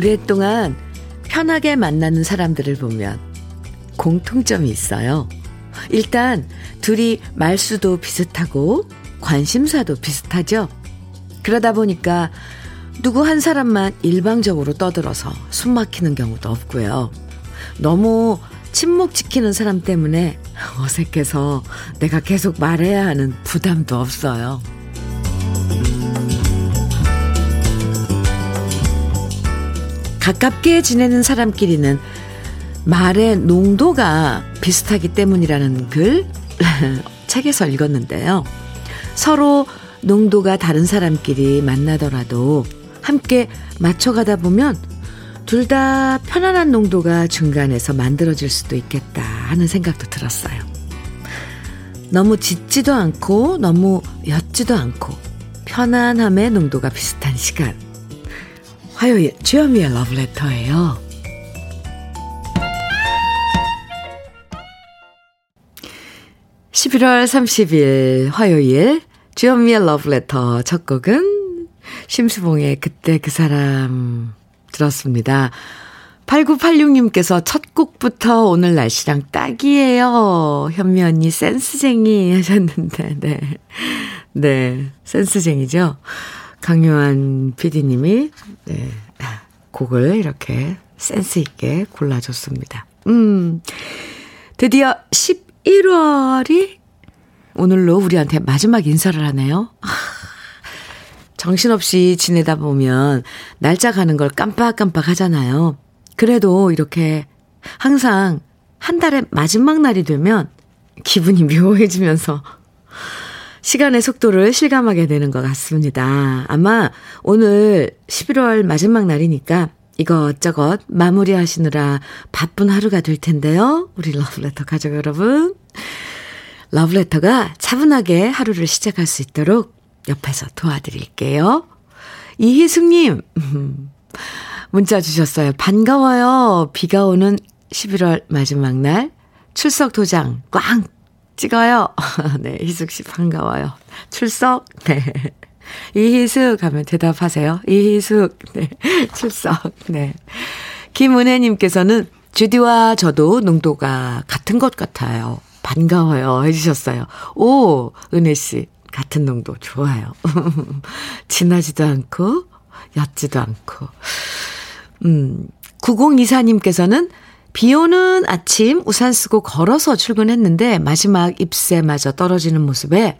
오랫동안 편하게 만나는 사람들을 보면 공통점이 있어요. 일단 둘이 말수도 비슷하고 관심사도 비슷하죠. 그러다 보니까 누구 한 사람만 일방적으로 떠들어서 숨 막히는 경우도 없고요. 너무 침묵 지키는 사람 때문에 어색해서 내가 계속 말해야 하는 부담도 없어요. 가깝게 지내는 사람끼리는 말의 농도가 비슷하기 때문이라는 글 책에서 읽었는데요. 서로 농도가 다른 사람끼리 만나더라도 함께 맞춰가다 보면 둘 다 편안한 농도가 중간에서 만들어질 수도 있겠다 하는 생각도 들었어요. 너무 짙지도 않고 너무 옅지도 않고 편안함의 농도가 비슷한 시간. 화요일 주현미의 러브레터예요. 11월 30일 화요일 주현미의 러브레터 첫 곡은 심수봉의 그때 그 사람 들었습니다. 8986님께서 첫 곡부터 오늘 날씨랑 딱이에요. 현미 언니 센스쟁이 하셨는데, 네. 네, 센스쟁이죠. 강요한 PD님이, 네, 곡을 이렇게 센스 있게 골라줬습니다. 음, 드디어 11월이 오늘로 우리한테 마지막 인사를 하네요. 정신없이 지내다 보면 날짜 가는 걸 깜빡깜빡 하잖아요. 그래도 이렇게 항상 한 달의 마지막 날이 되면 기분이 묘해지면서 시간의 속도를 실감하게 되는 것 같습니다. 아마 오늘 11월 마지막 날이니까 이것저것 마무리하시느라 바쁜 하루가 될 텐데요. 우리 러브레터 가족 여러분. 러브레터가 차분하게 하루를 시작할 수 있도록 옆에서 도와드릴게요. 이희숙님, 문자 주셨어요. 반가워요. 비가 오는 11월 마지막 날 출석 도장 꽝 찍어요. 네, 희숙 씨 반가워요. 출석. 네. 이희숙 하면 대답하세요. 이희숙. 네. 출석. 네. 김은혜 님께서는 주디와 저도 농도가 같은 것 같아요. 반가워요. 해주셨어요. 오, 은혜씨. 같은 농도 좋아요. 진하지도 않고, 얕지도 않고. 음, 9024님께서는 비 오는 아침 우산 쓰고 걸어서 출근했는데 마지막 잎새마저 떨어지는 모습에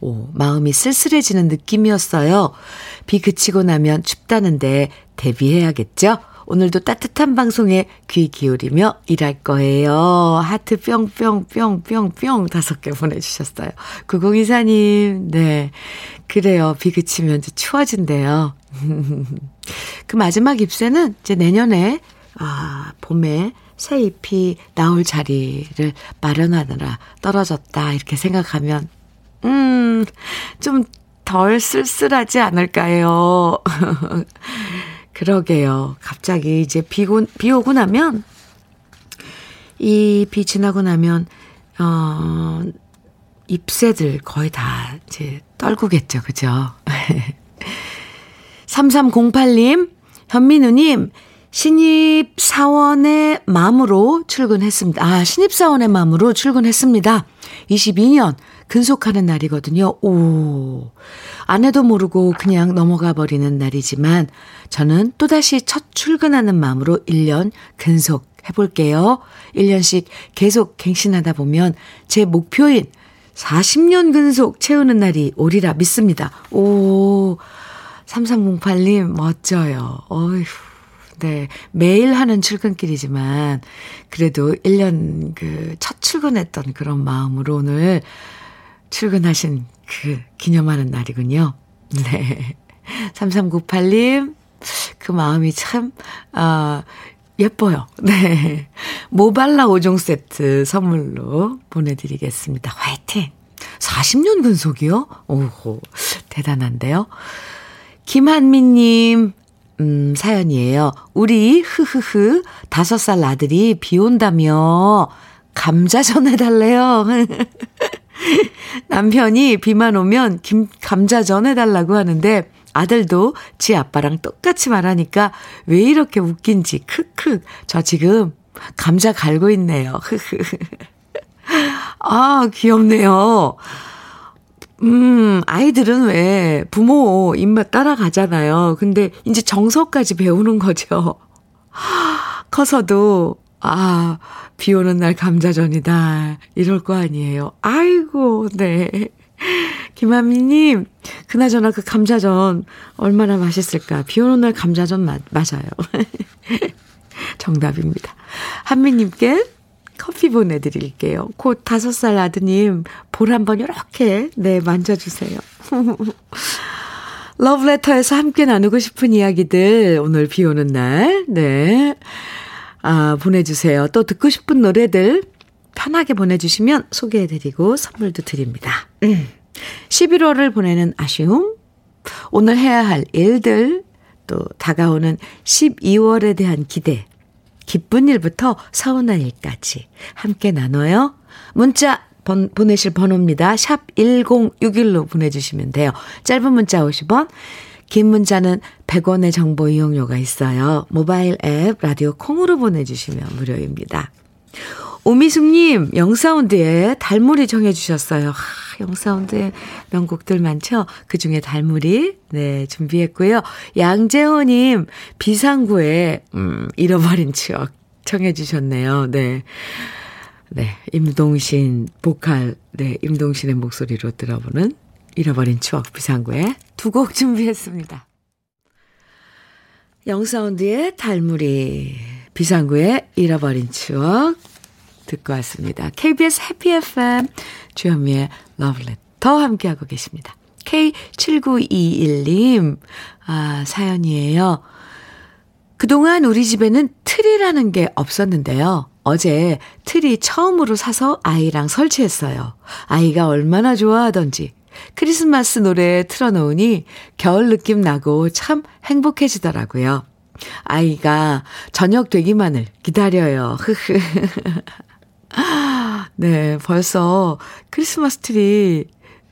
오, 마음이 쓸쓸해지는 느낌이었어요. 비 그치고 나면 춥다는데 대비해야겠죠? 오늘도 따뜻한 방송에 귀 기울이며 일할 거예요. 하트 뿅뿅뿅뿅뿅 다섯 개 보내주셨어요. 9024님, 네. 그래요. 비 그치면 추워진대요. 그 마지막 잎새는 이제 내년에, 아, 봄에 새 잎이 나올 자리를 마련하느라 떨어졌다. 이렇게 생각하면, 음, 좀 덜 쓸쓸하지 않을까요? 그러게요. 갑자기 이제 비고, 비 오고 나면, 이 비 지나고 나면, 어, 잎새들 거의 다 이제 떨구겠죠. 그죠? 3308님, 현민우님, 신입 사원의 마음으로 출근했습니다. 아, 신입 사원의 마음으로 출근했습니다. 22년 근속하는 날이거든요. 오. 아내도 모르고 그냥 넘어가 버리는 날이지만 저는 또다시 첫 출근하는 마음으로 1년 근속 해볼게요. 1년씩 계속 갱신하다 보면 제 목표인 40년 근속 채우는 날이 오리라 믿습니다. 오, 3308님, 멋져요. 어휴. 네. 매일 하는 출근길이지만, 그래도 1년 그 첫 출근했던 그런 마음으로 오늘 출근하신 그 기념하는 날이군요. 네. 3398님, 그 마음이 참, 아, 예뻐요. 네. 모발라 5종 세트 선물로 보내드리겠습니다. 화이팅! 40년 근속이요? 오호, 대단한데요? 김한미님, 음, 사연이에요. 우리, 흐흐흐, 다섯 살 아들이 비 온다며 감자 전해달래요. 남편이 비만 오면 김, 감자 전해달라고 하는데 아들도 지 아빠랑 똑같이 말하니까 왜 이렇게 웃긴지 크크. 저 지금 감자 갈고 있네요. 아, 귀엽네요. 음, 아이들은 왜 부모 입맛 따라가잖아요. 근데 이제 정서까지 배우는 거죠. 커서도, 아, 비 오는 날 감자전이다. 이럴 거 아니에요. 아이고, 네. 김하미님, 그나저나 그 감자전 얼마나 맛있을까. 비 오는 날 감자전 마, 맞아요. 정답입니다. 한미님께 커피 보내드릴게요. 곧 다섯 살 아드님 볼 한번 이렇게 네 만져주세요. 러브레터에서 함께 나누고 싶은 이야기들 오늘 비 오는 날 네. 아, 보내주세요. 또 듣고 싶은 노래들 편하게 보내주시면 소개해드리고 선물도 드립니다. 음. 11월을 보내는 아쉬움, 오늘 해야 할 일들, 또 다가오는 12월에 대한 기대, 기쁜 일부터 서운한 일까지 함께 나눠요. 문자 번, 보내실 번호입니다. 샵 1061로 보내주시면 돼요. 짧은 문자 50원, 긴 문자는 100원의 정보 이용료가 있어요. 모바일 앱 라디오 콩으로 보내주시면 무료입니다. 오미숙님, 영사운드에 달무리 정해주셨어요. 하, 영사운드에 명곡들 많죠? 그 중에 달무리, 네, 준비했고요. 양재호님, 비상구에, 음, 잃어버린 추억 청해주셨네요. 네. 네, 임동신, 보컬, 네, 임동신의 목소리로 들어보는 잃어버린 추억 비상구에 두 곡 준비했습니다. 영사운드의 달무리, 비상구의 잃어버린 추억, 듣고 왔습니다. KBS 해피 FM 주현미의 러브레터 함께하고 계십니다. K7921님 아, 사연이에요. 그동안 우리 집에는 틀이라는 게 없었는데요. 어제 틀이 처음으로 사서 아이랑 설치했어요. 아이가 얼마나 좋아하던지 크리스마스 노래 틀어놓으니 겨울 느낌 나고 참 행복해지더라고요. 아이가 저녁 되기만을 기다려요. 흐흐. 네, 벌써 크리스마스 트리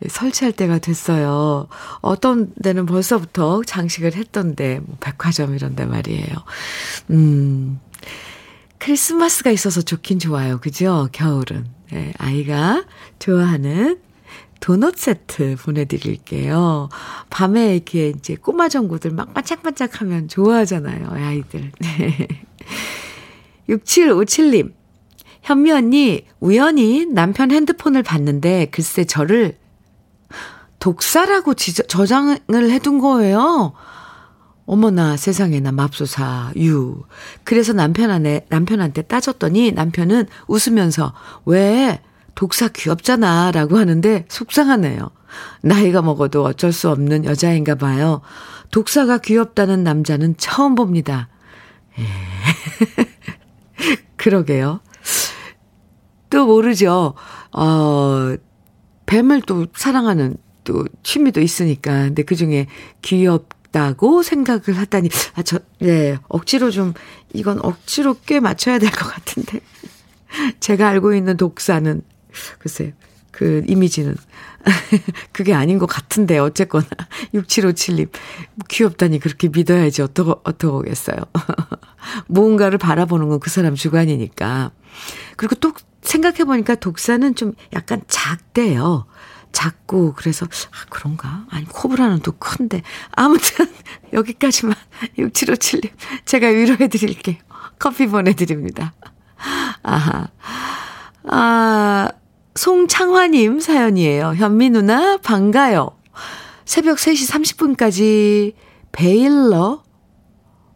설치할 때가 됐어요. 어떤 데는 벌써부터 장식을 했던데, 뭐 백화점 이런 데 말이에요. 음, 크리스마스가 있어서 좋긴 좋아요. 그죠? 겨울은. 네, 아이가 좋아하는 도넛 세트 보내드릴게요. 밤에 이렇게 이제 꼬마 전구들 막 반짝반짝 하면 좋아하잖아요. 아이들. 네. 6757님. 현미 언니, 우연히 남편 핸드폰을 봤는데 글쎄 저를 독사라고 지저, 저장을 해둔 거예요. 어머나 세상에나 맙소사 유. 그래서 남편한테 남편한테 따졌더니 남편은 웃으면서 왜 독사 귀엽잖아 라고 하는데 속상하네요. 나이가 먹어도 어쩔 수 없는 여자인가 봐요. 독사가 귀엽다는 남자는 처음 봅니다. 예. 그러게요. 또 모르죠. 어, 뱀을 또 사랑하는 또 취미도 있으니까. 근데 그 중에 귀엽다고 생각을 하다니, 아, 저, 네, 억지로 좀, 이건 억지로 꽤 맞춰야 될 것 같은데. 제가 알고 있는 독사는, 글쎄, 그 이미지는. 그게 아닌 것 같은데, 어쨌거나. 6757님. 귀엽다니 그렇게 믿어야지. 어떡, 어떡하겠어요. 무언가를 바라보는 건 그 사람 주관이니까. 그리고 또 생각해보니까 독사는 좀 약간 작대요. 작고, 그래서, 아, 그런가? 아니, 코브라는 또 큰데. 아무튼, 여기까지만, 6757님. 제가 위로해드릴게요. 커피 보내드립니다. 아하. 아, 송창화님 사연이에요. 현미 누나, 반가요. 새벽 3시 30분까지 베일러,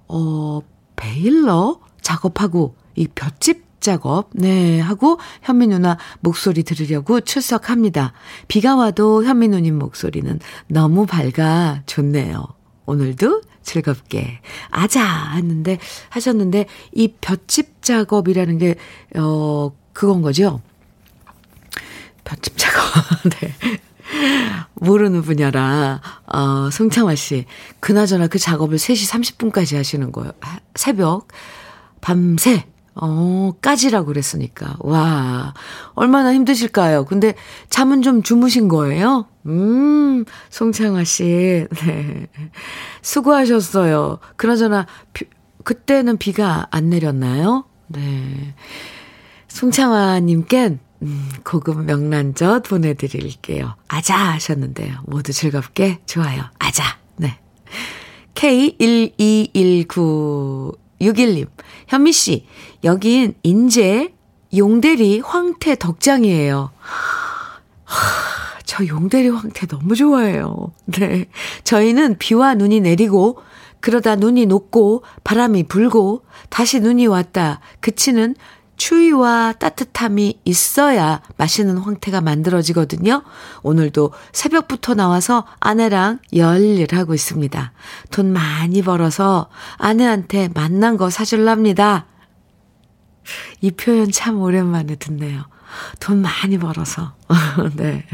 어, 베일러 작업하고 이 볏짚 작업, 네, 하고 현미 누나 목소리 들으려고 출석합니다. 비가 와도 현미 누님 목소리는 너무 밝아 좋네요. 오늘도 즐겁게 아자 했는데 하셨는데 이 볏짚 작업이라는 게 어 그건 거죠. 작업. 네. 모르는 분야라, 어, 송창화 씨. 그나저나 그 작업을 3시 30분까지 하시는 거예요. 새벽, 밤새 어, 까지라고 그랬으니까. 와, 얼마나 힘드실까요? 근데 잠은 좀 주무신 거예요? 음, 송창화 씨, 네. 수고하셨어요. 그나저나, 비, 그때는 비가 안 내렸나요? 네. 송창화님께 음, 고급 명란젓 보내드릴게요. 아자 하셨는데요. 모두 즐겁게 좋아요. 아자. 네. K121961님. 현미 씨, 여긴 인제 용대리 황태 덕장이에요. 하, 저 용대리 황태 너무 좋아해요. 네. 저희는 비와 눈이 내리고 그러다 눈이 녹고 바람이 불고 다시 눈이 왔다 그치는 추위와 따뜻함이 있어야 맛있는 황태가 만들어지거든요. 오늘도 새벽부터 나와서 아내랑 열일하고 있습니다. 돈 많이 벌어서 아내한테 만난 거 사줄랍니다. 이 표현 참 오랜만에 듣네요. 돈 많이 벌어서. 네.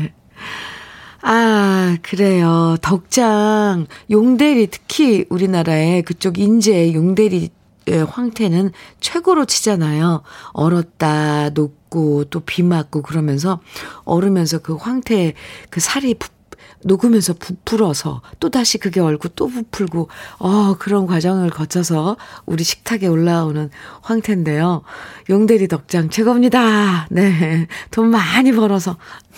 아, 그래요. 덕장, 용대리, 특히 우리나라에 그쪽 인제 용대리 예, 황태는 최고로 치잖아요. 얼었다, 녹고, 또 비 맞고 그러면서 얼으면서 그 황태 그 살이 부, 녹으면서 부풀어서 또 다시 그게 얼고 또 부풀고, 어, 그런 과정을 거쳐서 우리 식탁에 올라오는 황태인데요. 용대리 덕장 최고입니다. 네. 돈 많이 벌어서.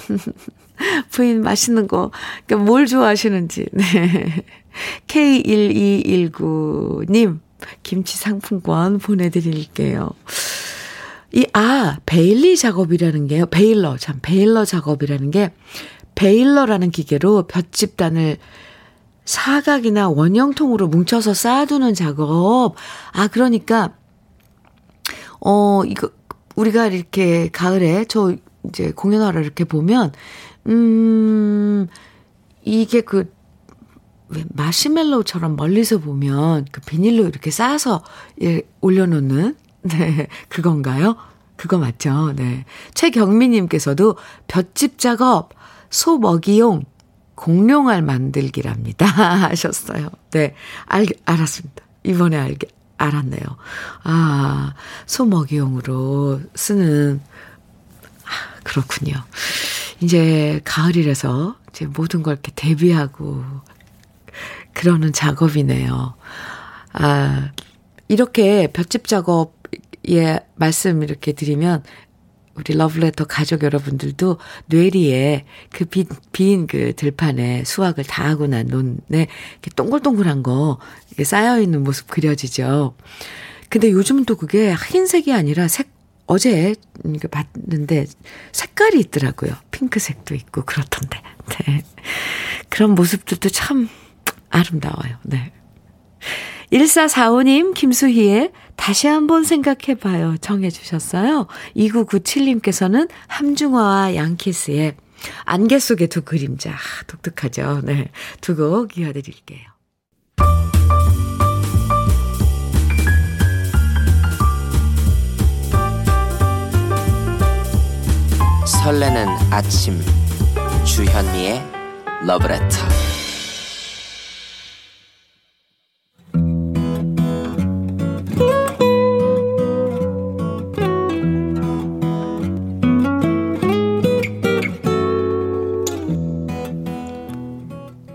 부인 맛있는 거, 그러니까 뭘 좋아하시는지, 네. K1219님, 김치 상품권 보내드릴게요. 이, 아, 베일리 작업이라는 게요. 베일러, 참, 베일러 작업이라는 게, 베일러라는 기계로 볏집단을 사각이나 원형통으로 뭉쳐서 쌓아두는 작업. 아, 그러니까, 어, 이거, 우리가 이렇게 가을에 저 이제 공연하러 이렇게 보면, 음, 이게 그 왜 마시멜로우처럼 멀리서 보면 그 비닐로 이렇게 싸서 예, 올려놓는 네 그건가요? 그거 맞죠? 네 최경미님께서도 볏짚 작업 소 먹이용 공룡알 만들기랍니다 하셨어요. 네 알, 알았습니다. 이번에 알게 알았네요. 아, 소 먹이용으로 쓰는, 아, 그렇군요. 이제 가을이라서 이제 모든 걸 이렇게 대비하고 그러는 작업이네요. 아, 이렇게 볏짚 작업에 말씀 이렇게 드리면 우리 러브레터 가족 여러분들도 뇌리에 그 빈, 빈그 들판에 수확을 다 하고 난 논에 이렇게 동글동글한 거 쌓여있는 모습 그려지죠. 근데 요즘은 또 그게 흰색이 아니라 색, 어제 봤는데 색깔이 있더라고요. 핑크색도 있고 그렇던데. 네. 그런 모습들도 참 아름다워요. 네. 1445님, 김수희의 다시 한번 생각해봐요. 정해주셨어요. 2997님께서는 함중화와 양키스의 안개 속의 두 그림자. 독특하죠. 네. 두 곡 이어드릴게요. 설레는 아침. 주현미의 러브레터.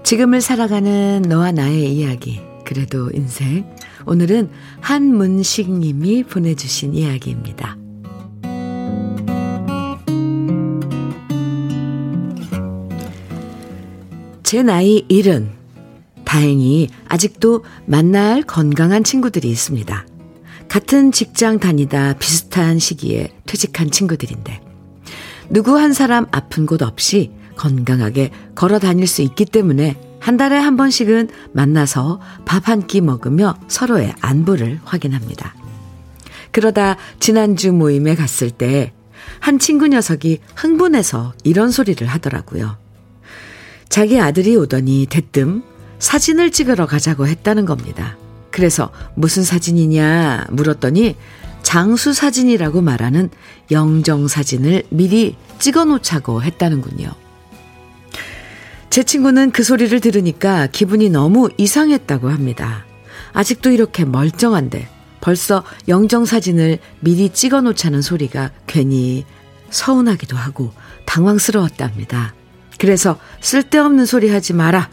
지금을 살아가는 너와 나의 이야기. 그래도 인생. 오늘은 한문식 님이 보내주신 이야기입니다. 제 나이 일은 다행히 아직도 만날 건강한 친구들이 있습니다. 같은 직장 다니다 비슷한 시기에 퇴직한 친구들인데 누구 한 사람 아픈 곳 없이 건강하게 걸어 다닐 수 있기 때문에 한 달에 한 번씩은 만나서 밥 한 끼 먹으며 서로의 안부를 확인합니다. 그러다 지난주 모임에 갔을 때 한 친구 녀석이 흥분해서 이런 소리를 하더라고요. 자기 아들이 오더니 대뜸 사진을 찍으러 가자고 했다는 겁니다. 그래서 무슨 사진이냐 물었더니 장수 사진이라고 말하는 영정 사진을 미리 찍어 놓자고 했다는군요. 제 친구는 그 소리를 들으니까 기분이 너무 이상했다고 합니다. 아직도 이렇게 멀쩡한데 벌써 영정 사진을 미리 찍어 놓자는 소리가 괜히 서운하기도 하고 당황스러웠답니다. 그래서 쓸데없는 소리 하지 마라.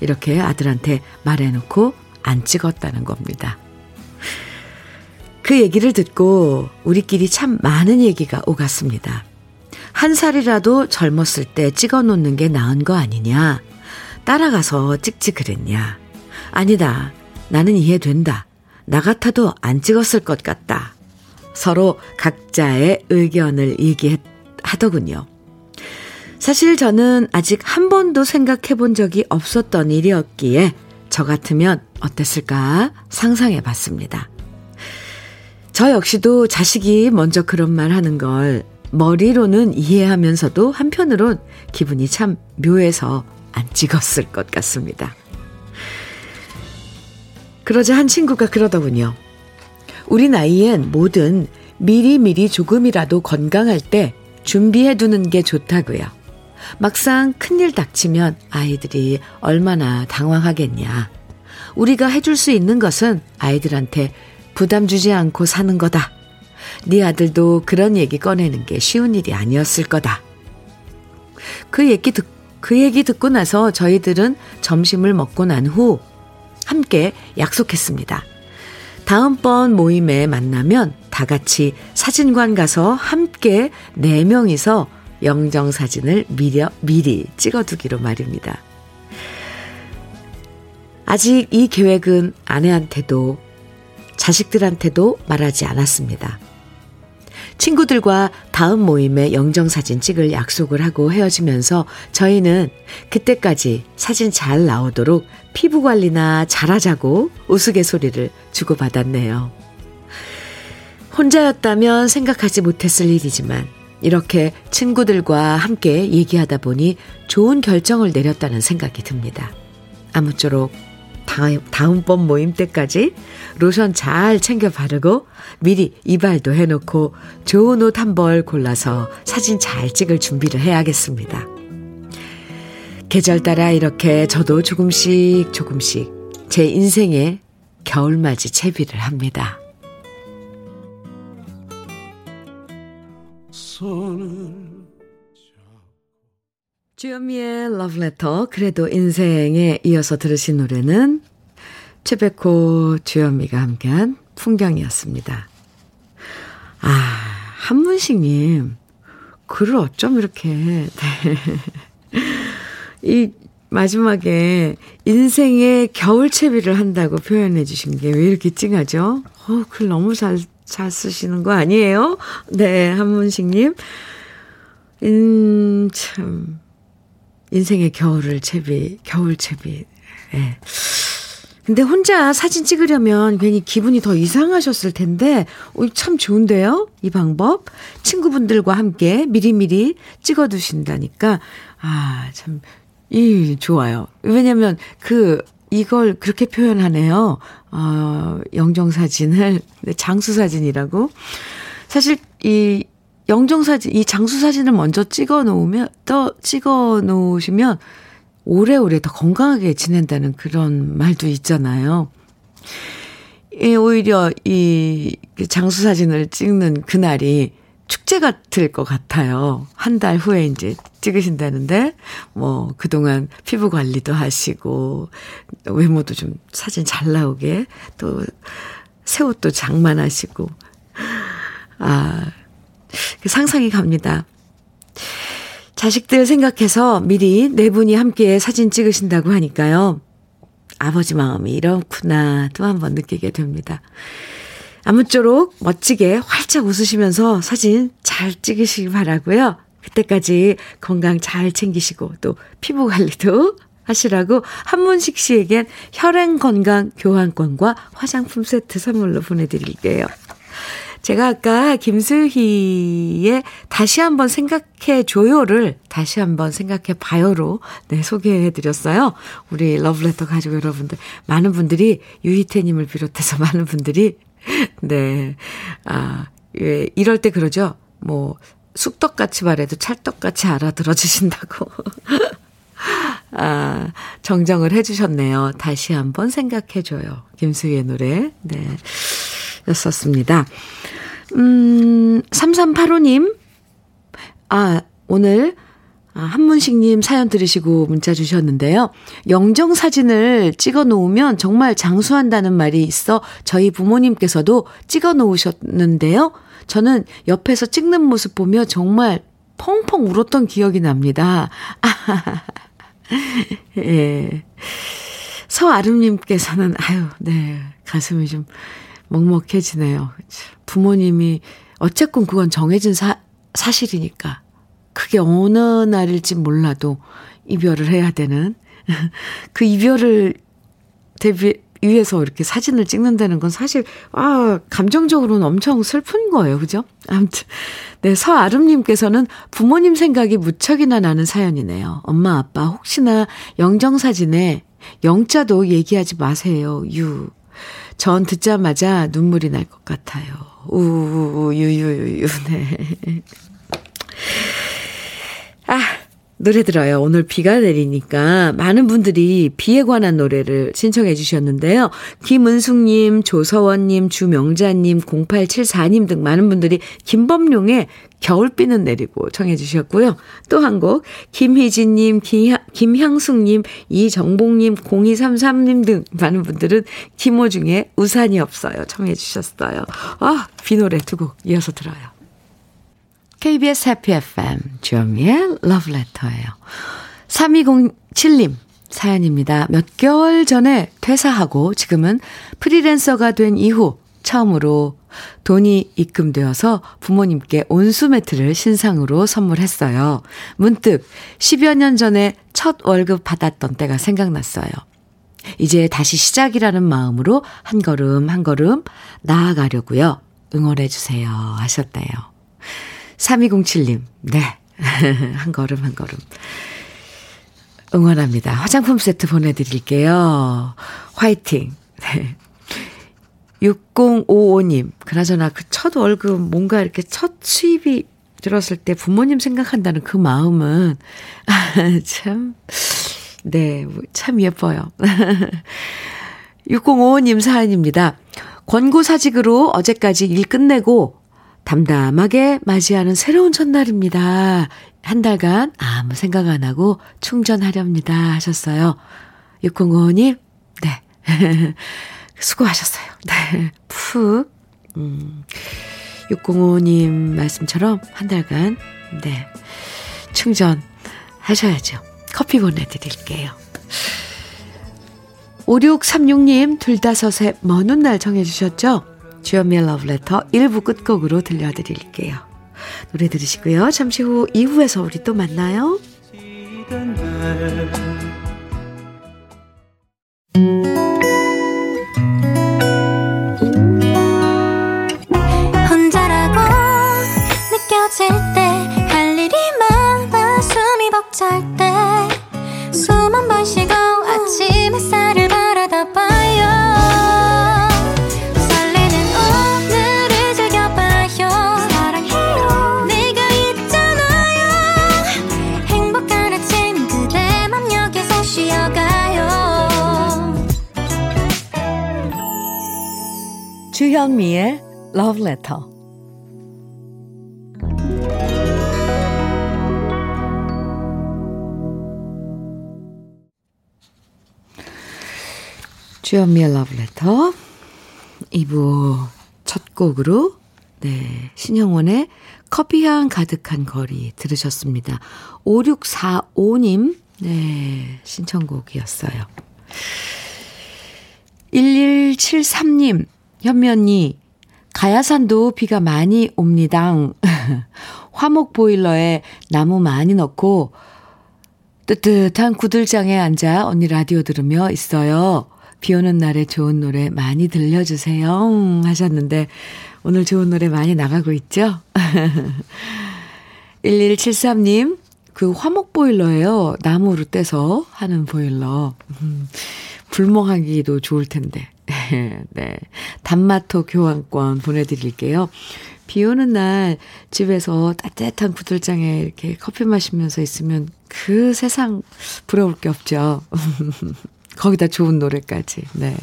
이렇게 아들한테 말해놓고 안 찍었다는 겁니다. 그 얘기를 듣고 우리끼리 참 많은 얘기가 오갔습니다. 한 살이라도 젊었을 때 찍어 놓는 게 나은 거 아니냐. 따라가서 찍지 그랬냐. 아니다. 나는 이해된다. 나 같아도 안 찍었을 것 같다. 서로 각자의 의견을 얘기하더군요. 사실 저는 아직 한 번도 생각해 본 적이 없었던 일이었기에 저 같으면 어땠을까 상상해 봤습니다. 저 역시도 자식이 먼저 그런 말 하는 걸 머리로는 이해하면서도 한편으론 기분이 참 묘해서 안 찍었을 것 같습니다. 그러자 한 친구가 그러더군요. 우리 나이엔 뭐든 미리미리 조금이라도 건강할 때 준비해 두는 게 좋다고요. 막상 큰일 닥치면 아이들이 얼마나 당황하겠냐. 우리가 해줄 수 있는 것은 아이들한테 부담 주지 않고 사는 거다. 네 아들도 그런 얘기 꺼내는 게 쉬운 일이 아니었을 거다. 그 얘기 듣, 그 얘기 듣고 나서 저희들은 점심을 먹고 난 후 함께 약속했습니다. 다음번 모임에 만나면 다 같이 사진관 가서 함께 네 명이서 영정 사진을 미리, 미리 찍어두기로 말입니다. 아직 이 계획은 아내한테도 자식들한테도 말하지 않았습니다. 친구들과 다음 모임에 영정사진 찍을 약속을 하고 헤어지면서 저희는 그때까지 사진 잘 나오도록 피부 관리나 잘하자고 우스갯소리를 주고받았네요. 혼자였다면 생각하지 못했을 일이지만 이렇게 친구들과 함께 얘기하다 보니 좋은 결정을 내렸다는 생각이 듭니다. 아무쪼록 다음, 다음번 모임 때까지 로션 잘 챙겨 바르고 미리 이발도 해놓고 좋은 옷 한 벌 골라서 사진 잘 찍을 준비를 해야겠습니다. 계절 따라 이렇게 저도 조금씩 조금씩 제 인생의 겨울맞이 채비를 합니다. 주현미의 러브레터 그래도 인생에 이어서 들으신 노래는 최백호 주현미가 함께한 풍경이었습니다. 아 한문식님 글을 어쩜 이렇게 네. 이 마지막에 인생의 겨울채비를 한다고 표현해 주신 게 왜 이렇게 찡하죠? 어, 글 너무 잘, 잘 쓰시는 거 아니에요? 네, 한문식님. 음, 참. 인생의 겨울을 채비, 겨울 채비. 예. 네. 근데 혼자 사진 찍으려면 괜히 기분이 더 이상하셨을 텐데, 오, 참 좋은데요? 이 방법? 친구분들과 함께 미리미리 찍어두신다니까, 아, 참, 이, 좋아요. 왜냐면, 그, 이걸 그렇게 표현하네요. 어, 영정사진을, 네, 장수사진이라고. 사실, 이, 영정 사진, 이 장수 사진을 먼저 찍어 놓으면, 또 찍어 놓으시면, 오래오래 더 건강하게 지낸다는 그런 말도 있잖아요. 예, 오히려 이 장수 사진을 찍는 그날이 축제 같을 것 같아요. 한 달 후에 이제 찍으신다는데, 뭐, 그동안 피부 관리도 하시고, 외모도 좀 사진 잘 나오게, 또, 새 옷도 장만하시고, 아, 그 상상이 갑니다. 자식들 생각해서 미리 네 분이 함께 사진 찍으신다고 하니까요. 아버지 마음이 이렇구나 또 한 번 느끼게 됩니다. 아무쪼록 멋지게 활짝 웃으시면서 사진 잘 찍으시기 바라고요. 그때까지 건강 잘 챙기시고 또 피부 관리도 하시라고 한문식 씨에겐 혈행 건강 교환권과 화장품 세트 선물로 보내드릴게요. 제가 아까 김수희의 다시 한번 생각해 줘요를 다시 한번 생각해 봐요로 네, 소개해 드렸어요. 우리 러브레터 가족 여러분들 많은 분들이 유희태 님을 비롯해서 많은 분들이 네. 아, 예, 이럴 때 그러죠. 뭐 쑥떡같이 말해도 찰떡같이 알아들어 주신다고. 아, 정정을 해 주셨네요. 다시 한번 생각해 줘요. 김수희의 노래. 네. 였었습니다. 음, 3385님, 아, 오늘 아, 한문식님 사연 들으시고 문자 주셨는데요. 영정 사진을 찍어 놓으면 정말 장수한다는 말이 있어 저희 부모님께서도 찍어 놓으셨는데요. 저는 옆에서 찍는 모습 보며 정말 펑펑 울었던 기억이 납니다. 예. 서아름님께서는, 아유, 네. 가슴이 좀 먹먹해지네요. 부모님이, 어쨌건 그건 정해진 사, 사실이니까. 그게 어느 날일지 몰라도 이별을 해야 되는 그 이별을 대비 위해서 이렇게 사진을 찍는다는 건 사실 아 감정적으로는 엄청 슬픈 거예요, 그죠? 아무튼 네 서아름님께서는 부모님 생각이 무척이나 나는 사연이네요. 엄마 아빠 혹시나 영정 사진에 영자도 얘기하지 마세요. 유. 전 듣자마자 눈물이 날 것 같아요. 우우우 유유유유 네. 아, 노래 들어요. 오늘 비가 내리니까 많은 분들이 비에 관한 노래를 신청해 주셨는데요. 김은숙님, 조서원님, 주명자님, 0874님 등 많은 분들이 김범룡의 겨울비는 내리고 청해 주셨고요. 또 한 곡, 김희진님, 김향, 숙님 이정복님, 0233님 등 많은 분들은 김호중의 우산이 없어요. 청해 주셨어요. 아, 비 노래 두 곡 이어서 들어요. KBS 해피 FM 주현미의 러브레터예요. 3207님 사연입니다. 몇 개월 전에 퇴사하고 지금은 프리랜서가 된 이후 처음으로 돈이 입금되어서 부모님께 온수 매트를 신상으로 선물했어요. 문득 10여 년 전에 첫 월급 받았던 때가 생각났어요. 이제 다시 시작이라는 마음으로 한 걸음 한 걸음 나아가려고요. 응원해주세요. 하셨대요. 3207님, 네. 한 걸음 한 걸음. 응원합니다. 화장품 세트 보내드릴게요. 화이팅. 네. 6055님, 그나저나 그 첫 월급, 뭔가 이렇게 첫 수입이 들었을 때 부모님 생각한다는 그 마음은, 참, 네, 참 예뻐요. 6055님 사연입니다. 권고사직으로 어제까지 일 끝내고 담담하게 맞이하는 새로운 첫날입니다. 한 달간 아무 생각 안 하고 충전하렵니다. 하셨어요. 6055님, 네. 수고하셨어요. 네. 푹, 음, 605님 말씀처럼 한 달간, 네. 충전하셔야죠. 커피 보내드릴게요. 5636님, 둘다섯에 먼날 정해주셨죠? 주연미의 러브레터 1부 끝곡으로 들려드릴게요. 노래 들으시고요. 잠시 후 2부에서 우리 또 만나요. 주현미의 Love Letter. 주현미의 Love Letter 2부 첫 곡으로 네, 신영원의 커피향 가득한 거리 들으셨습니다. 5645님 네, 신청곡이었어요. 1173님 현미 언니, 가야산도 비가 많이 옵니다. 화목 보일러에 나무 많이 넣고 뜨뜻한 구들장에 앉아 언니 라디오 들으며 있어요. 비 오는 날에 좋은 노래 많이 들려주세요. 음, 하셨는데 오늘 좋은 노래 많이 나가고 있죠? 1173님, 그 화목 보일러예요. 나무로 떼서 하는 보일러. 음, 불멍하기도 좋을 텐데. 네. 단마토 교환권 보내드릴게요. 비 오는 날 집에서 따뜻한 구들장에 이렇게 커피 마시면서 있으면 그 세상 부러울 게 없죠. 거기다 좋은 노래까지. 네.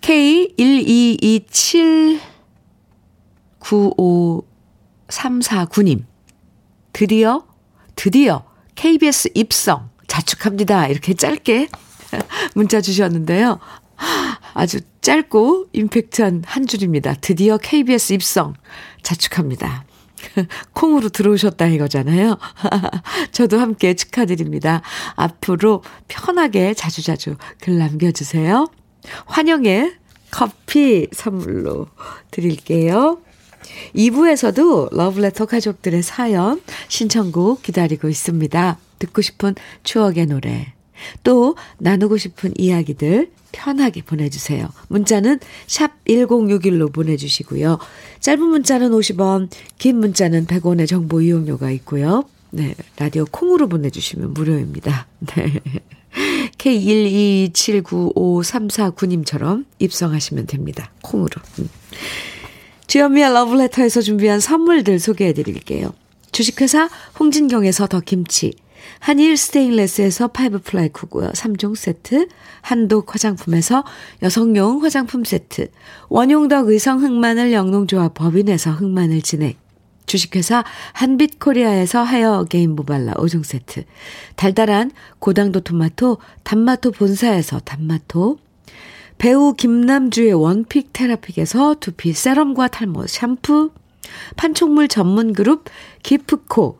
K122795349님. 드디어, 드디어 KBS 입성 자축합니다. 이렇게 짧게 문자 주셨는데요. 아주 짧고 임팩트한 한 줄입니다. 드디어 KBS 입성 자축합니다. 콩으로 들어오셨다 이거잖아요. 저도 함께 축하드립니다. 앞으로 편하게 자주자주 글 남겨주세요. 환영의 커피 선물로 드릴게요. 2부에서도 러브레터 가족들의 사연, 신청곡 기다리고 있습니다. 듣고 싶은 추억의 노래, 또 나누고 싶은 이야기들 편하게 보내주세요. 문자는 샵 1061로 보내주시고요. 짧은 문자는 50원, 긴 문자는 100원의 정보 이용료가 있고요. 네, 라디오 콩으로 보내주시면 무료입니다. 네. K1279534님처럼 입성하시면 됩니다. 콩으로. 음. 주현미의 러브레터에서 준비한 선물들 소개해 드릴게요. 주식회사 홍진경에서 더 김치, 한일 스테인레스에서 five ply cookware 3종 세트, 한독 화장품에서 여성용 화장품 세트, 원용덕 의성 흑마늘 영농조합 법인에서 흑마늘 진액, 주식회사 한빛코리아에서 하여 게임 모발라 5종 세트, 달달한 고당도 토마토 단마토 본사에서 단마토, 배우 김남주의 one pick 테라픽에서 두피 세럼과 탈모 샴푸, 판촉물 전문 그룹 기프코,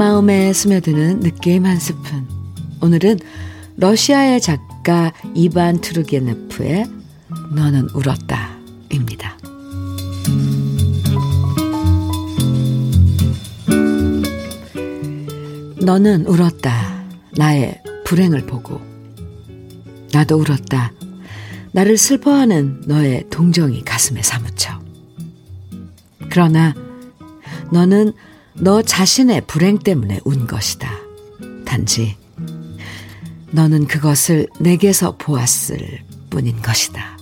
마음에 스며드는 느낌 한 스푼. 오늘은 러시아의 작가 이반 트루게네프의 너는 울었다 입니다. 너는 울었다. 나의 불행을 보고. 나도 울었다. 나를 슬퍼하는 너의 동정이 가슴에 사무쳐. 그러나 너는 너 자신의 불행 때문에 운 것이다. 단지 너는 그것을 내게서 보았을 뿐인 것이다.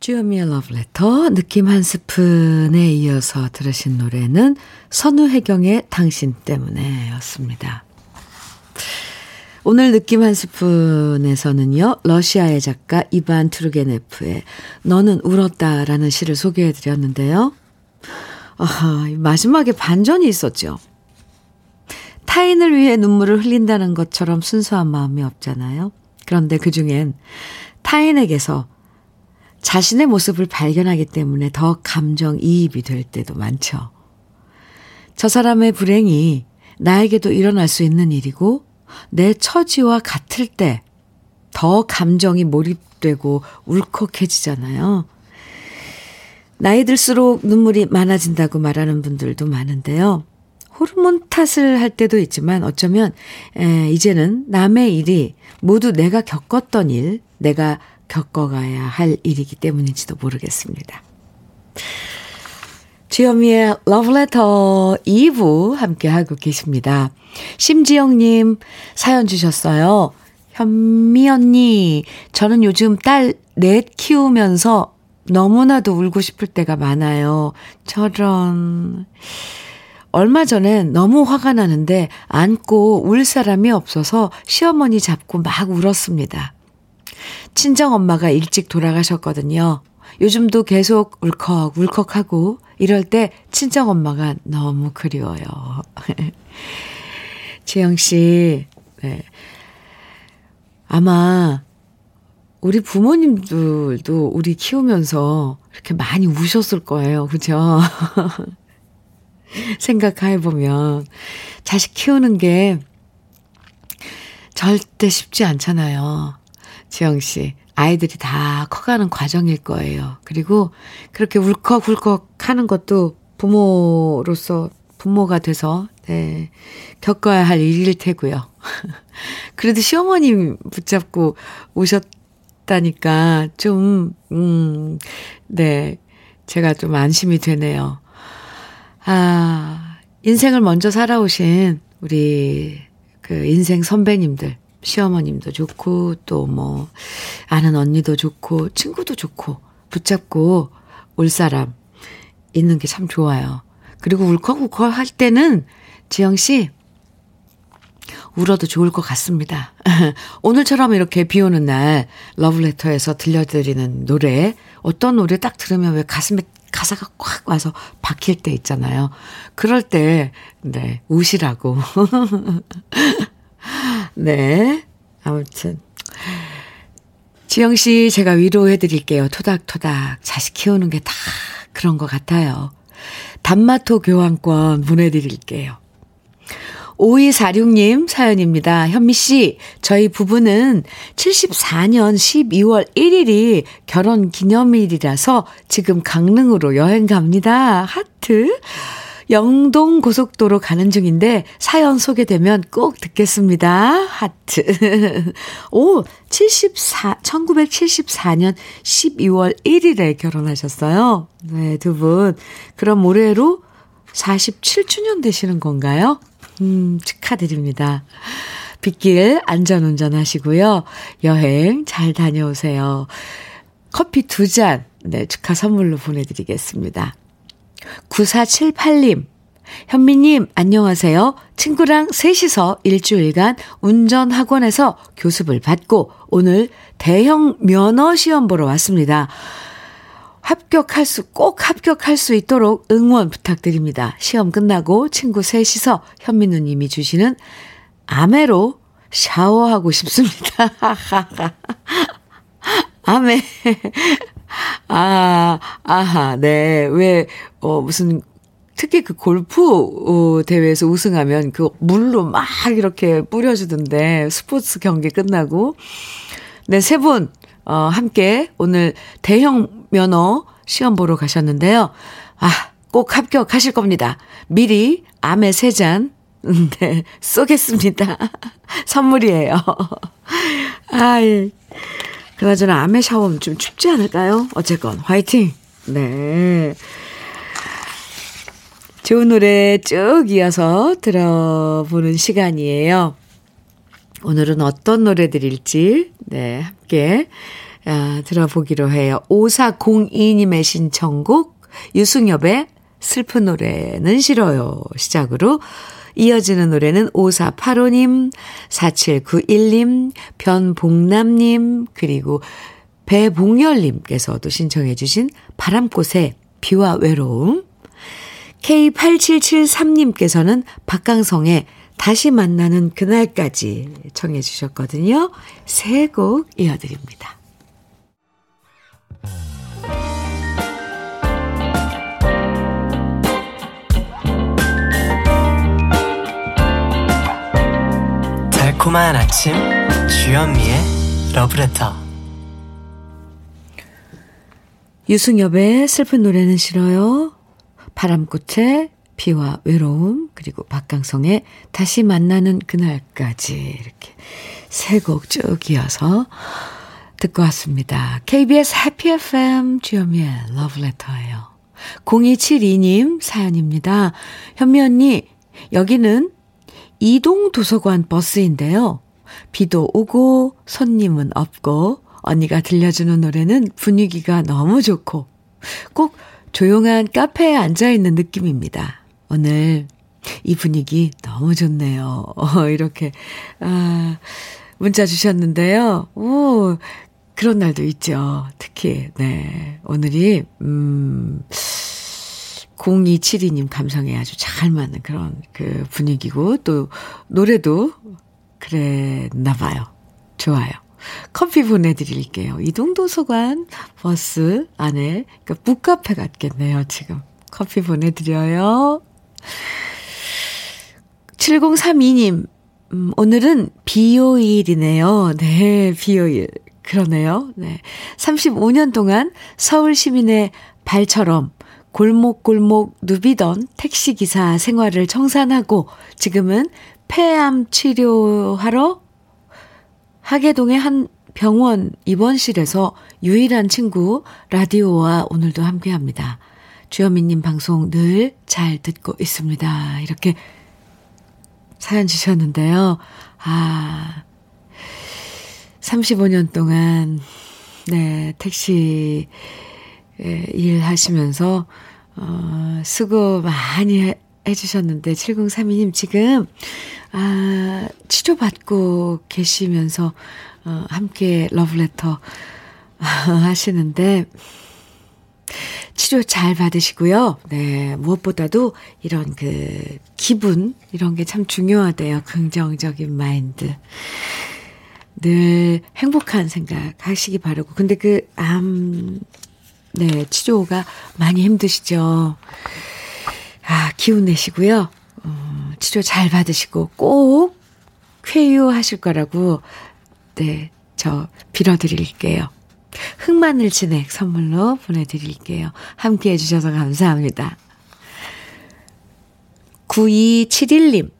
주현미의 러브레터 느낌 한 스푼에 이어서 들으신 노래는 선우혜경의 당신 때문에 였습니다. 오늘 느낌 한 스푼에서는요, 러시아의 작가 이반 트루게네프의 너는 울었다 라는 시를 소개해 드렸는데요. 아, 마지막에 반전이 있었죠. 타인을 위해 눈물을 흘린다는 것처럼 순수한 마음이 없잖아요. 그런데 그 중엔 타인에게서 자신의 모습을 발견하기 때문에 더 감정이입이 될 때도 많죠. 저 사람의 불행이 나에게도 일어날 수 있는 일이고 내 처지와 같을 때 더 감정이 몰입되고 울컥해지잖아요. 나이 들수록 눈물이 많아진다고 말하는 분들도 많은데요. 호르몬 탓을 할 때도 있지만 어쩌면 에, 이제는 남의 일이 모두 내가 겪었던 일, 내가 겪어가야 할 일이기 때문인지도 모르겠습니다. 주현미의 러브레터 2부 함께하고 계십니다. 심지영님 사연 주셨어요. 현미 언니, 저는 요즘 딸 넷 키우면서 너무나도 울고 싶을 때가 많아요. 저런. 얼마 전엔 너무 화가 나는데 안고 울 사람이 없어서 시어머니 잡고 막 울었습니다. 친정 엄마가 일찍 돌아가셨거든요. 요즘도 계속 울컥 울컥하고 이럴 때 친정 엄마가 너무 그리워요. 재영 씨, 네. 아마 우리 부모님들도 우리 키우면서 이렇게 많이 우셨을 거예요. 그죠? 생각해보면 자식 키우는 게 절대 쉽지 않잖아요. 지영 씨, 아이들이 다 커가는 과정일 거예요. 그리고 그렇게 울컥울컥 하는 것도 부모로서 부모가 돼서 네, 겪어야 할 일일 테고요. 그래도 시어머님 붙잡고 오셨다니까 좀, 음, 네, 제가 좀 안심이 되네요. 아, 인생을 먼저 살아오신 우리 그 인생 선배님들, 시어머님도 좋고, 또 뭐, 아는 언니도 좋고, 친구도 좋고, 붙잡고 올 사람 있는 게 참 좋아요. 그리고 울컥울컥 할 때는 지영 씨, 울어도 좋을 것 같습니다. 오늘처럼 이렇게 비 오는 날 러브레터에서 들려드리는 노래, 어떤 노래 딱 들으면 왜 가슴에 가사가 꽉 와서 박힐 때 있잖아요. 그럴 때, 네, 우시라고. 네. 아무튼. 지영 씨, 제가 위로해 드릴게요. 토닥토닥. 자식 키우는 게 다 그런 것 같아요. 단마토 교환권 보내드릴게요. 5246님 사연입니다. 현미 씨, 저희 부부는 74년 12월 1일이 결혼 기념일이라서 지금 강릉으로 여행 갑니다. 하트. 영동 고속도로 가는 중인데 사연 소개되면 꼭 듣겠습니다. 하트. 오, 74, 1974년 12월 1일에 결혼하셨어요. 네, 두 분. 그럼 올해로 47주년 되시는 건가요? 음, 축하드립니다. 빗길 안전운전 하시고요. 여행 잘 다녀오세요. 커피 두 잔, 네, 축하 선물로 보내드리겠습니다. 9478님, 현미님, 안녕하세요. 친구랑 셋이서 일주일간 운전학원에서 교습을 받고 오늘 대형 면허 시험 보러 왔습니다. 합격할 수, 꼭 합격할 수 있도록 응원 부탁드립니다. 시험 끝나고 친구 셋이서 현미 누님이 주시는 아메로 샤워하고 싶습니다. 아메. 아, 아하, 네. 왜, 어, 무슨, 특히 그 골프 어, 대회에서 우승하면 그 물로 막 이렇게 뿌려주던데, 스포츠 경기 끝나고. 네, 세 분, 어, 함께 오늘 대형 면허 시험 보러 가셨는데요. 아, 꼭 합격하실 겁니다. 미리 암에 세 잔, 네, 쏘겠습니다. 선물이에요. 아, 예. 그나저나 암에 샤워는 좀 춥지 않을까요? 어쨌건 화이팅. 네. 좋은 노래 쭉 이어서 들어보는 시간이에요. 오늘은 어떤 노래들일지, 네, 함께, 아, 들어보기로 해요. 5402님의 신청곡, 유승엽의 슬픈 노래는 싫어요. 시작으로 이어지는 노래는 5485님, 4791님, 변봉남님, 그리고 배봉열님께서도 신청해 주신 바람꽃의 비와 외로움, K8773님께서는 박강성의 다시 만나는 그날까지 청해 주셨거든요. 세 곡 이어드립니다. 달콤한 아침 주현미의 러브레터 유승엽의 슬픈 노래는 싫어요. 바람꽃의 비와 외로움 그리고 박강성의 다시 만나는 그날까지 이렇게 세 곡 쭉 이어서 듣고 왔습니다. KBS 해피 FM 주현미의 러브레터예요. 0272님 사연입니다. 현미 언니 여기는 이동 도서관 버스인데요. 비도 오고 손님은 없고 언니가 들려주는 노래는 분위기가 너무 좋고 꼭 조용한 카페에 앉아 있는 느낌입니다. 오늘 이 분위기 너무 좋네요. 어, 이렇게 아 문자 주셨는데요. 오 그런 날도 있죠. 특히 네. 오늘이 음 0272님 감성에 아주 잘 맞는 그런 그 분위기고 또 노래도 그랬나 봐요. 좋아요. 커피 보내드릴게요. 이동도서관 버스 안에, 그러니까 북카페 같겠네요, 지금. 커피 보내드려요. 7032님, 음, 오늘은 비요일이네요. 네, 비요일. 그러네요. 네. 35년 동안 서울 시민의 발처럼 골목골목 누비던 택시기사 생활을 청산하고 지금은 폐암 치료하러 하계동의 한 병원 입원실에서 유일한 친구 라디오와 오늘도 함께 합니다. 주현미님 방송 늘 잘 듣고 있습니다. 이렇게 사연 주셨는데요. 아, 35년 동안, 네, 택시 일 하시면서, 어, 수고 많이 해, 해주셨는데, 7032님 지금, 아, 치료받고 계시면서, 어, 함께 러브레터 하시는데, 치료 잘 받으시고요. 네, 무엇보다도 이런 그 기분 이런 게 참 중요하대요. 긍정적인 마인드. 늘 행복한 생각 하시기 바라고. 근데 그 암, 네, 치료가 많이 힘드시죠. 아, 기운 내시고요. 어, 치료 잘 받으시고 꼭 쾌유하실 거라고, 네, 저 빌어드릴게요. 흑마늘 진액 선물로 보내드릴게요. 함께 해주셔서 감사합니다. 9271님.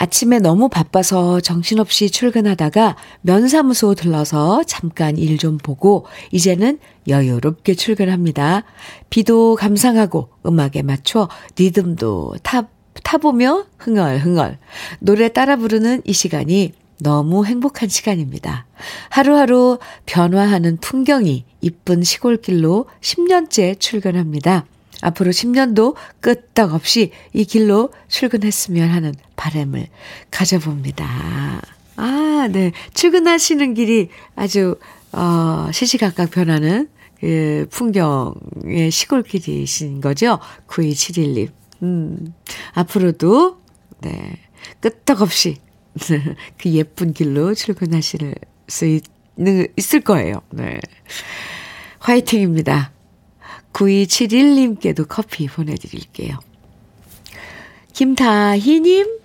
아침에 너무 바빠서 정신없이 출근하다가 면사무소 들러서 잠깐 일 좀 보고 이제는 여유롭게 출근합니다. 비도 감상하고 음악에 맞춰 리듬도 타, 타보며 흥얼흥얼 노래 따라 부르는 이 시간이 너무 행복한 시간입니다. 하루하루 변화하는 풍경이 이쁜 시골길로 10년째 출근합니다. 앞으로 10년도 끄떡없이 이 길로 출근했으면 하는 바람을 가져봅니다. 아, 네. 출근하시는 길이 아주, 어, 시시각각 변하는 그 풍경의 시골길이신 거죠? 9271님. 음, 앞으로도, 네. 끄떡없이 그 예쁜 길로 출근하실 수 있, 있을 거예요. 네. 화이팅입니다. 9271님께도 커피 보내드릴게요. 김다희님,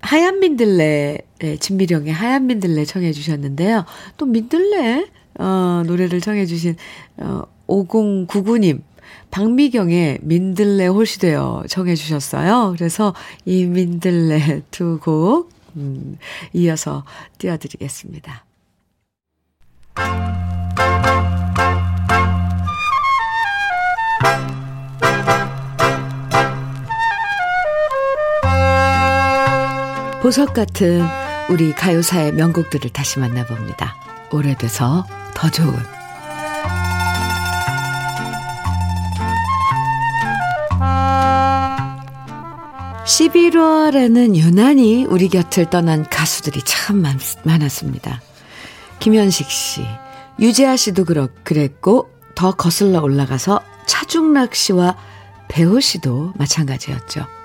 하얀 민들레, 네, 진미령의 하얀 민들레 청해 주셨는데요. 또 민들레, 어, 노래를 청해 주신, 어, 5099님, 박미경의 민들레 홀시되어 청해 주셨어요. 그래서 이 민들레 두 곡 음, 이어서 띄워드리겠습니다. 보석 같은 우리 가요사의 명곡들을 다시 만나봅니다. 오래돼서 더 좋은 11월에는 유난히 우리 곁을 떠난 가수들이 참 많, 많았습니다. 김현식 씨, 유재하 씨도 그렇, 그랬고, 더 거슬러 올라가서 차중락 씨와 배우 씨도 마찬가지였죠.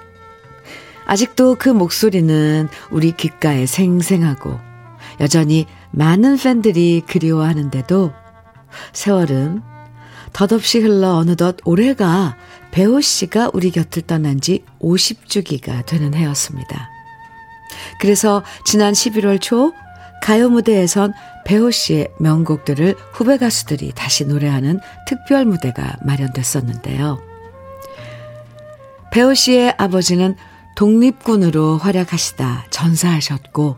아직도 그 목소리는 우리 귓가에 생생하고, 여전히 많은 팬들이 그리워하는데도, 세월은 덧없이 흘러 어느덧 올해가 배우 씨가 우리 곁을 떠난 지 50주기가 되는 해였습니다. 그래서 지난 11월 초 가요 무대에선 배우 씨의 명곡들을 후배 가수들이 다시 노래하는 특별 무대가 마련됐었는데요. 배우 씨의 아버지는 독립군으로 활약하시다 전사하셨고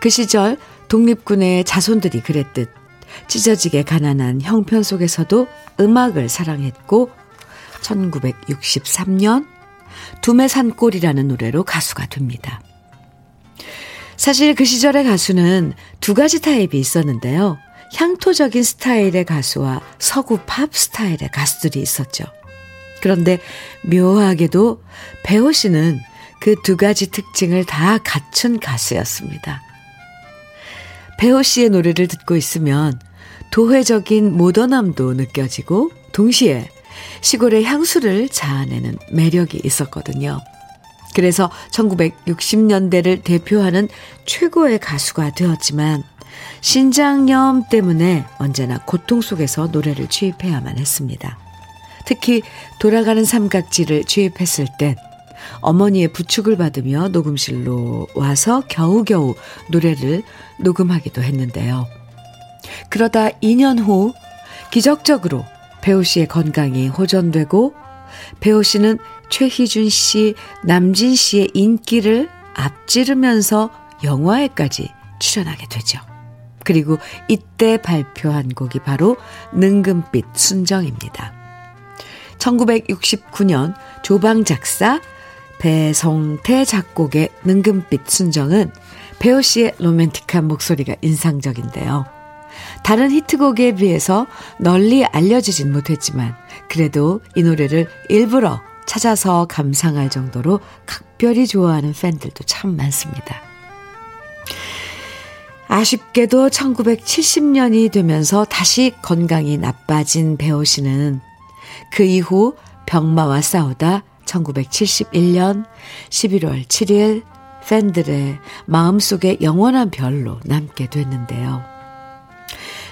그 시절 독립군의 자손들이 그랬듯 찢어지게 가난한 형편 속에서도 음악을 사랑했고 1963년 두메 산골이라는 노래로 가수가 됩니다. 사실 그 시절의 가수는 두 가지 타입이 있었는데요. 향토적인 스타일의 가수와 서구 팝 스타일의 가수들이 있었죠. 그런데 묘하게도 배우 씨는 그 두 가지 특징을 다 갖춘 가수였습니다. 배우 씨의 노래를 듣고 있으면 도회적인 모던함도 느껴지고 동시에 시골의 향수를 자아내는 매력이 있었거든요. 그래서 1960년대를 대표하는 최고의 가수가 되었지만 신장염 때문에 언제나 고통 속에서 노래를 취입해야만 했습니다. 특히 돌아가는 삼각지를 취입했을 땐 어머니의 부축을 받으며 녹음실로 와서 겨우겨우 노래를 녹음하기도 했는데요. 그러다 2년 후 기적적으로 배우 씨의 건강이 호전되고 배우 씨는 최희준 씨, 남진 씨의 인기를 앞지르면서 영화에까지 출연하게 되죠. 그리고 이때 발표한 곡이 바로 능금빛 순정입니다. 1969년 조방 작사 배성태 작곡의 능금빛 순정은 배우 씨의 로맨틱한 목소리가 인상적인데요. 다른 히트곡에 비해서 널리 알려지진 못했지만 그래도 이 노래를 일부러 찾아서 감상할 정도로 각별히 좋아하는 팬들도 참 많습니다. 아쉽게도 1970년이 되면서 다시 건강이 나빠진 배우 씨는 그 이후 병마와 싸우다 1971년 11월 7일 팬들의 마음속에 영원한 별로 남게 됐는데요.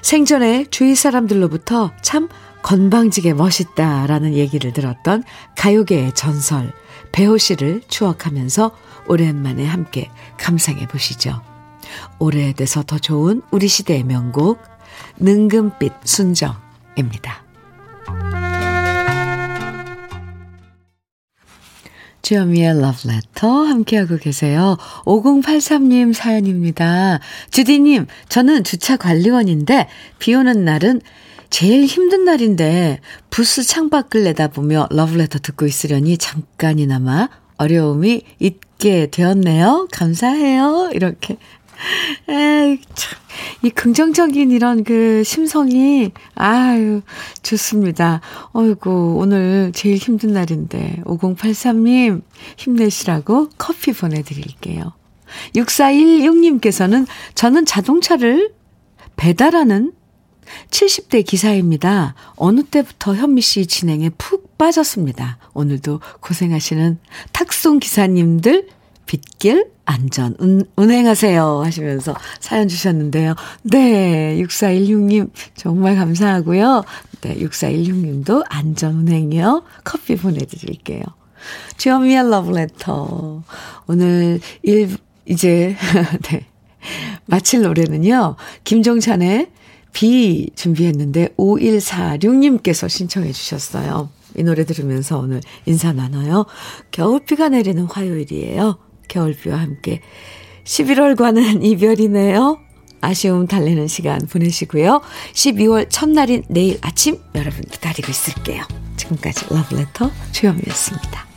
생전에 주위 사람들로부터 참 건방지게 멋있다라는 얘기를 들었던 가요계의 전설 배호 씨를 추억하면서 오랜만에 함께 감상해 보시죠. 오래돼서 더 좋은 우리 시대의 명곡 능금빛 순정입니다. 주현미의 러브레터 함께하고 계세요. 5083님 사연입니다. 주디님, 저는 주차 관리원인데 비 오는 날은 제일 힘든 날인데 부스 창밖을 내다보며 러브레터 듣고 있으려니 잠깐이나마 어려움이 있게 되었네요. 감사해요. 이렇게 에이, 참, 이 긍정적인 이런 그 심성이, 아유, 좋습니다. 어이구, 오늘 제일 힘든 날인데, 5083님, 힘내시라고 커피 보내드릴게요. 6416님께서는 저는 자동차를 배달하는 70대 기사입니다. 어느 때부터 현미 씨 진행에 푹 빠졌습니다. 오늘도 고생하시는 탁송 기사님들 빗길 안전 운, 운행하세요 하시면서 사연 주셨는데요. 네, 6416님 정말 감사하고요. 네, 6416님도 안전 운행이요. 커피 보내드릴게요. 주현미의 러브레터. 오늘 일, 이제, 네. 마칠 노래는요. 김종찬의 비 준비했는데 5146님께서 신청해 주셨어요. 이 노래 들으면서 오늘 인사 나눠요. 겨울비가 내리는 화요일이에요. 겨울비와 함께 11월과는 이별이네요. 아쉬움 달래는 시간 보내시고요. 12월 첫날인 내일 아침 여러분 기다리고 있을게요. 지금까지 러브레터 주현미였습니다.